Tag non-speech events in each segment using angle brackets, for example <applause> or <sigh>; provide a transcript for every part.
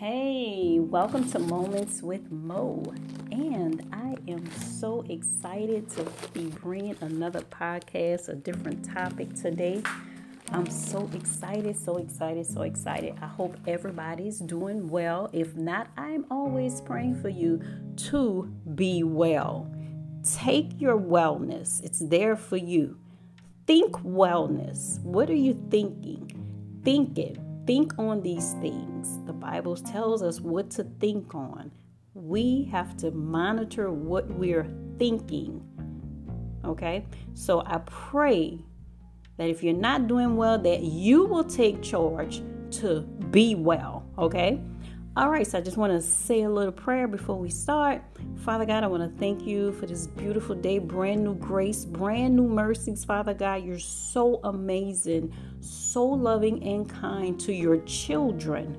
Hey, welcome to Moments with Mo. And I am so excited to be bringing another podcast, a different topic today. I'm so excited, so excited, so excited. I hope everybody's doing well. If not, I'm always praying for you to be well. Take your wellness, it's there for you. Think wellness. What are you thinking? Think it think on these things. The Bible tells us what to think on. We have to monitor what we're thinking. Okay? So I pray that if you're not doing well, that you will take charge to be well. Okay? All right, so I just want to say a little prayer before we start. Father God, I want to thank you for this beautiful day, brand new grace, brand new mercies. Father God, you're so amazing, so loving and kind to your children.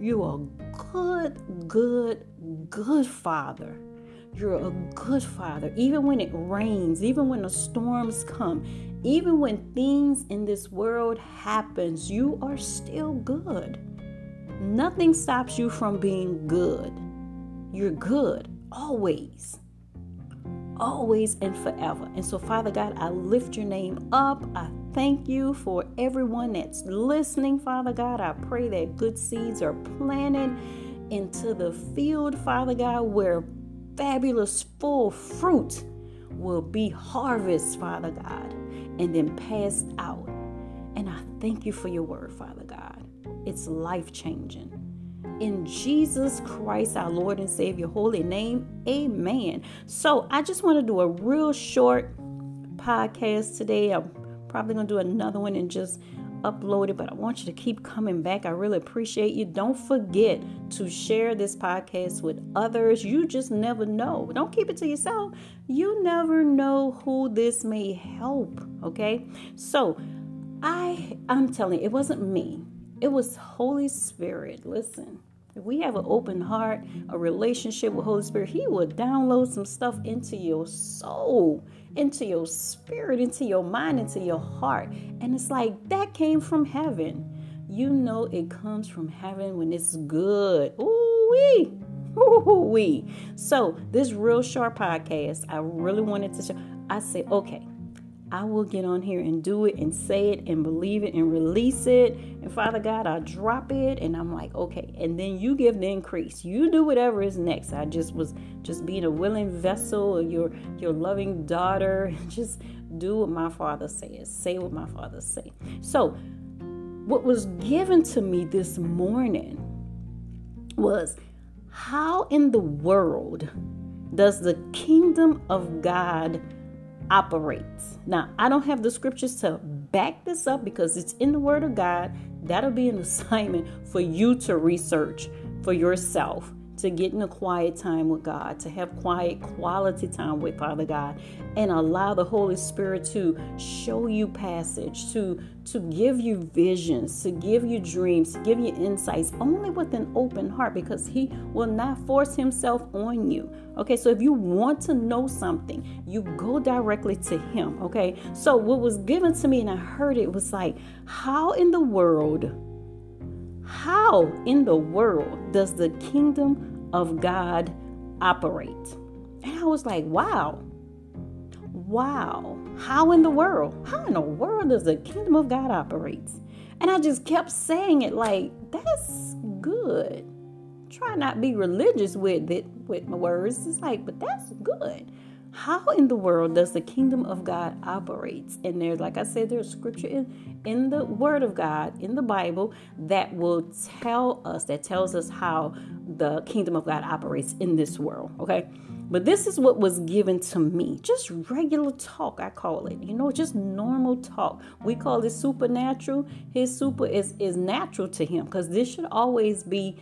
You are good, good, good Father. You're a good Father. Even when it rains, even when the storms come, even when things in this world happens, you are still good. Nothing stops you from being good. You're good always. Always and forever. And so, Father God, I lift your name up. I thank you for everyone that's listening, Father God. I pray that good seeds are planted into the field, Father God, where fabulous full fruit will be harvest, Father God, and then passed out. And I thank you for your word, Father God. It's life changing. In Jesus Christ, our Lord and Savior, holy name, amen. So, I just want to do a real short podcast today. I'm probably going to do another one and just upload it, but I want you to keep coming back. I really appreciate you. Don't forget to share this podcast with others. You just never know. Don't keep it to yourself. You never know who this may help, okay? So, I I'm telling you, it wasn't me. It was Holy Spirit. Listen, if we have an open heart, a relationship with Holy Spirit, He will download some stuff into your soul, into your spirit, into your mind, into your heart. And it's like that came from heaven. You know it comes from heaven when it's good. Ooh wee. <laughs> Ooh wee. So this real short podcast, I really wanted to show. I said, okay, I will get on here and do it and say it and believe it and release it. And Father God, I drop it and I'm like, okay. And then you give the increase. You do whatever is next. I just was just being a willing vessel, your your loving daughter. <laughs> Just do what my father says. Say what my father say. So what was given to me this morning was how in the world does the kingdom of God operates. Now, I don't have the scriptures to back this up because it's in the Word of God. That'll be an <laughs> assignment for you to research for yourself to get in a quiet time with God, to have quiet, quality time with Father God, and allow the Holy Spirit to show you passage, to to give you visions, to give you dreams, to give you insights, only with an open heart, because He will not force Himself on you. Okay, so if you want to know something, you go directly to Him. Okay, so what was given to me, and I heard it was like, how in the world? How in the world does the kingdom of God operate. And I was like, wow, wow, how in the world? How in the world does the kingdom of God operate? And I just kept saying it like, that's good. Try not be religious with it, with my words. It's like, but that's good how in the world does the kingdom of God operates? And there's, like I said, there's scripture in, in the word of God, in the Bible, that will tell us, that tells us how the kingdom of God operates in this world. Okay. But this is what was given to me. Just regular talk, I call it. You know, just normal talk. We call it supernatural. His super is, is natural to him because this should always be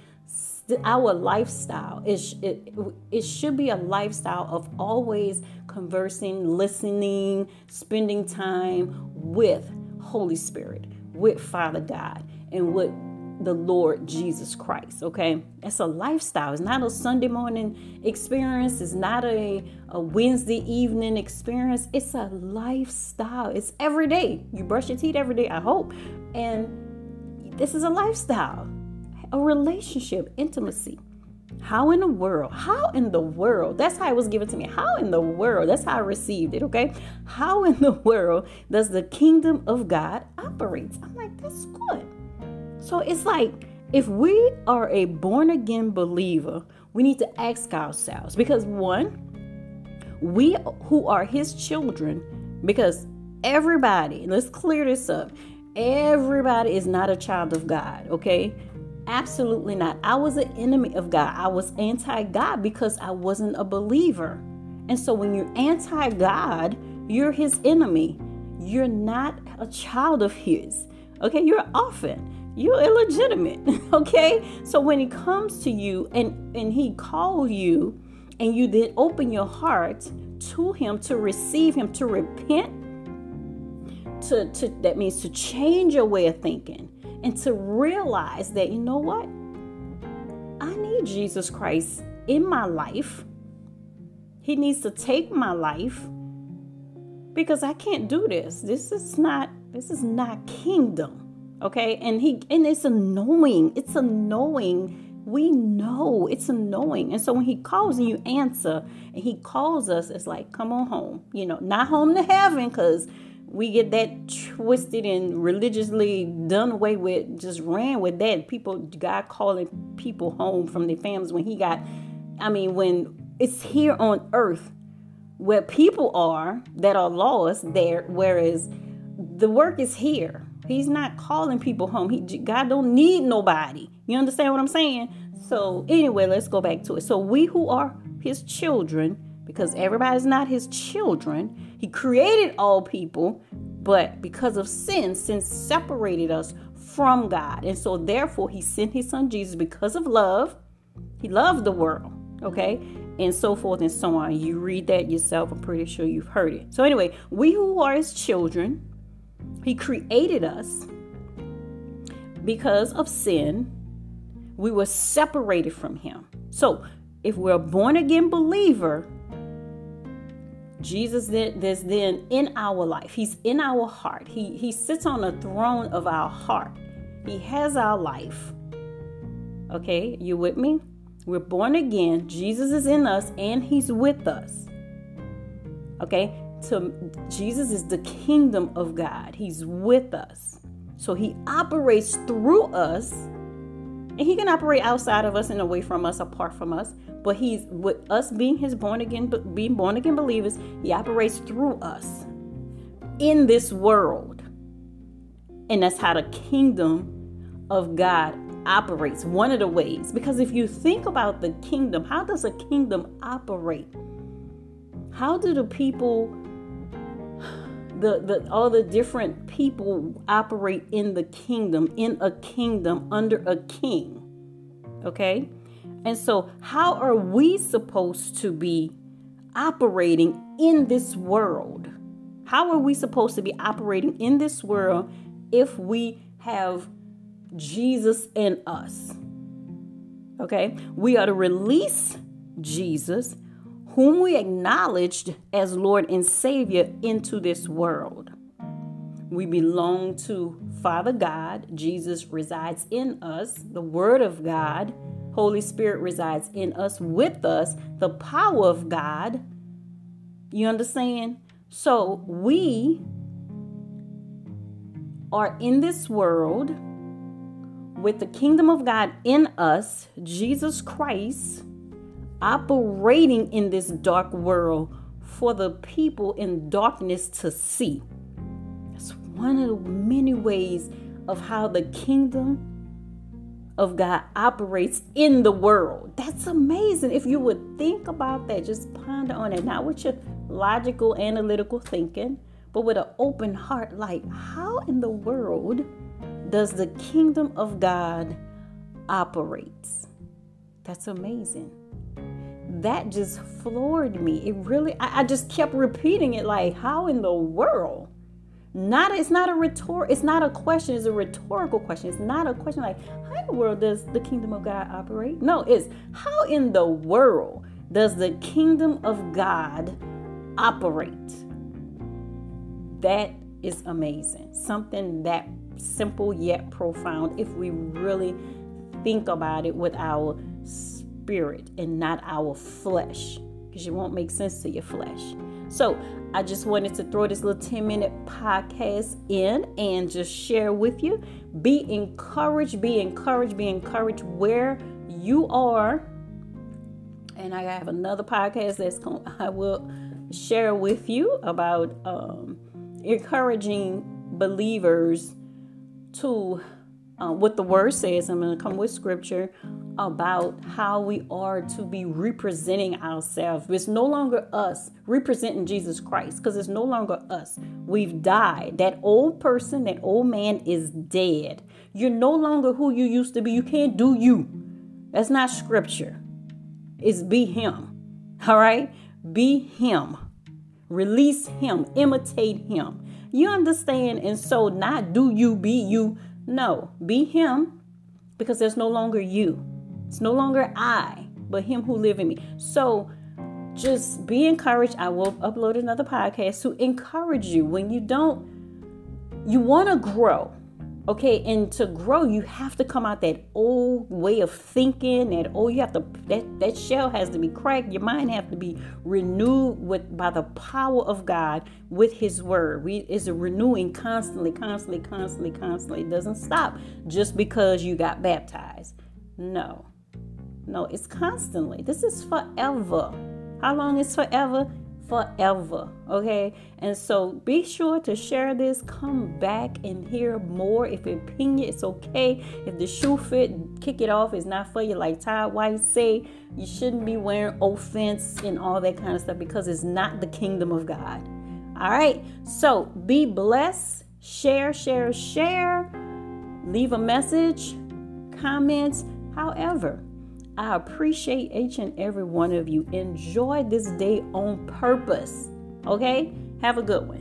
our lifestyle it, it, it should be a lifestyle of always conversing listening spending time with holy spirit with father god and with the lord jesus christ okay it's a lifestyle it's not a sunday morning experience it's not a, a wednesday evening experience it's a lifestyle it's every day you brush your teeth every day i hope and this is a lifestyle A relationship, intimacy. How in the world? How in the world? That's how it was given to me. How in the world? That's how I received it, okay? How in the world does the kingdom of God operate? I'm like, that's good. So it's like if we are a born again believer, we need to ask ourselves because one, we who are his children, because everybody, let's clear this up. Everybody is not a child of God, okay? Absolutely not. I was an enemy of God. I was anti God because I wasn't a believer. And so when you're anti God, you're his enemy. You're not a child of his. Okay, you're an orphan. You're illegitimate. <laughs> Okay? So when he comes to you and, and he calls you and you then open your heart to him to receive him, to repent, to, to that means to change your way of thinking and to realize that you know what? I need Jesus Christ in my life. He needs to take my life because I can't do this. This is not this is not kingdom. Okay? And he and it's annoying. It's annoying. We know it's annoying. And so when he calls and you answer and he calls us, it's like, come on home. You know, not home to heaven because we get that twisted and religiously done away with, just ran with that. People, God calling people home from their families when He got, I mean, when it's here on earth where people are that are lost there, whereas the work is here. He's not calling people home. He God don't need nobody. You understand what I'm saying? So anyway, let's go back to it. So we who are His children because everybody's not his children. He created all people, but because of sin, sin separated us from God. And so, therefore, he sent his son Jesus because of love. He loved the world, okay? And so forth and so on. You read that yourself. I'm pretty sure you've heard it. So, anyway, we who are his children, he created us because of sin. We were separated from him. So, if we're a born again believer, Jesus is then in our life. He's in our heart. He, he sits on the throne of our heart. He has our life. Okay, you with me? We're born again. Jesus is in us and he's with us. Okay? So Jesus is the kingdom of God. He's with us. So he operates through us. And he can operate outside of us and away from us, apart from us. But he's with us being his born again, being born again believers, he operates through us in this world. And that's how the kingdom of God operates. One of the ways. Because if you think about the kingdom, how does a kingdom operate? How do the people the, the all the different people operate in the kingdom, in a kingdom under a king? Okay? And so, how are we supposed to be operating in this world? How are we supposed to be operating in this world if we have Jesus in us? Okay, we are to release Jesus, whom we acknowledged as Lord and Savior, into this world. We belong to Father God. Jesus resides in us, the Word of God Holy Spirit resides in us, with us, the power of God. You understand? So we are in this world with the kingdom of God in us, Jesus Christ, operating in this dark world for the people in darkness to see. That's one of the many ways of how the kingdom of God operates in the world. That's amazing. If you would think about that, just ponder on it, not with your logical, analytical thinking, but with an open heart. Like, how in the world does the kingdom of God operate? That's amazing. That just floored me. It really, I, I just kept repeating it like, how in the world? Not it's not a rhetor it's not a question, it's a rhetorical question. It's not a question like how in the world does the kingdom of God operate? No, it's how in the world does the kingdom of God operate? That is amazing. Something that simple yet profound if we really think about it with our spirit and not our flesh because it won't make sense to your flesh. So, I just wanted to throw this little 10 minute podcast in and just share with you. Be encouraged, be encouraged, be encouraged where you are. And I have another podcast that's going <laughs> I will share with you about um, encouraging believers to uh, what the word says. I'm going to come with scripture about how we are to be representing ourselves. It's no longer us representing Jesus Christ because it's no longer us. We've died. That old person, that old man is dead. You're no longer who you used to be. You can't do you. That's not scripture. It's be him. All right? Be him. Release him. Imitate him. You understand? And so, not do you be you. No, be him because there's no longer you. It's no longer I, but Him who live in me. So just be encouraged. I will upload another podcast to encourage you when you don't, you want to grow. Okay, and to grow, you have to come out that old way of thinking. That oh, you have to that that shell has to be cracked. Your mind have to be renewed with by the power of God with His Word. We is a renewing constantly, constantly, constantly, constantly. It doesn't stop just because you got baptized. No, no, it's constantly. This is forever. How long is forever? Forever. Okay. And so be sure to share this. Come back and hear more. If it ping you, it's okay. If the shoe fit, kick it off. It's not for you. Like Todd White say, you shouldn't be wearing offense and all that kind of stuff because it's not the kingdom of God. All right. So be blessed. Share, share, share. Leave a message, comments, however I appreciate each and every one of you. Enjoy this day on purpose. Okay? Have a good one.